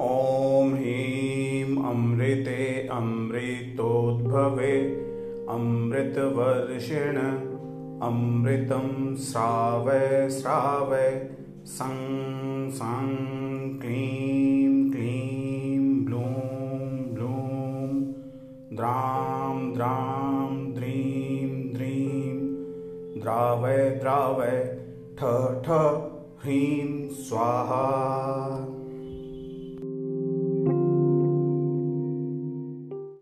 ॐ ह्रीं अमृते अमृतोद्भवे अमृतवर्षिण अमृतं श्रावय श्रावय सं सं क्लीं क्लीं ब्लूं ब्लूं द्रां द्रां द्रीं द्रीं द्रावय द्रावय ठ ठ ह्रीं स्वाहा।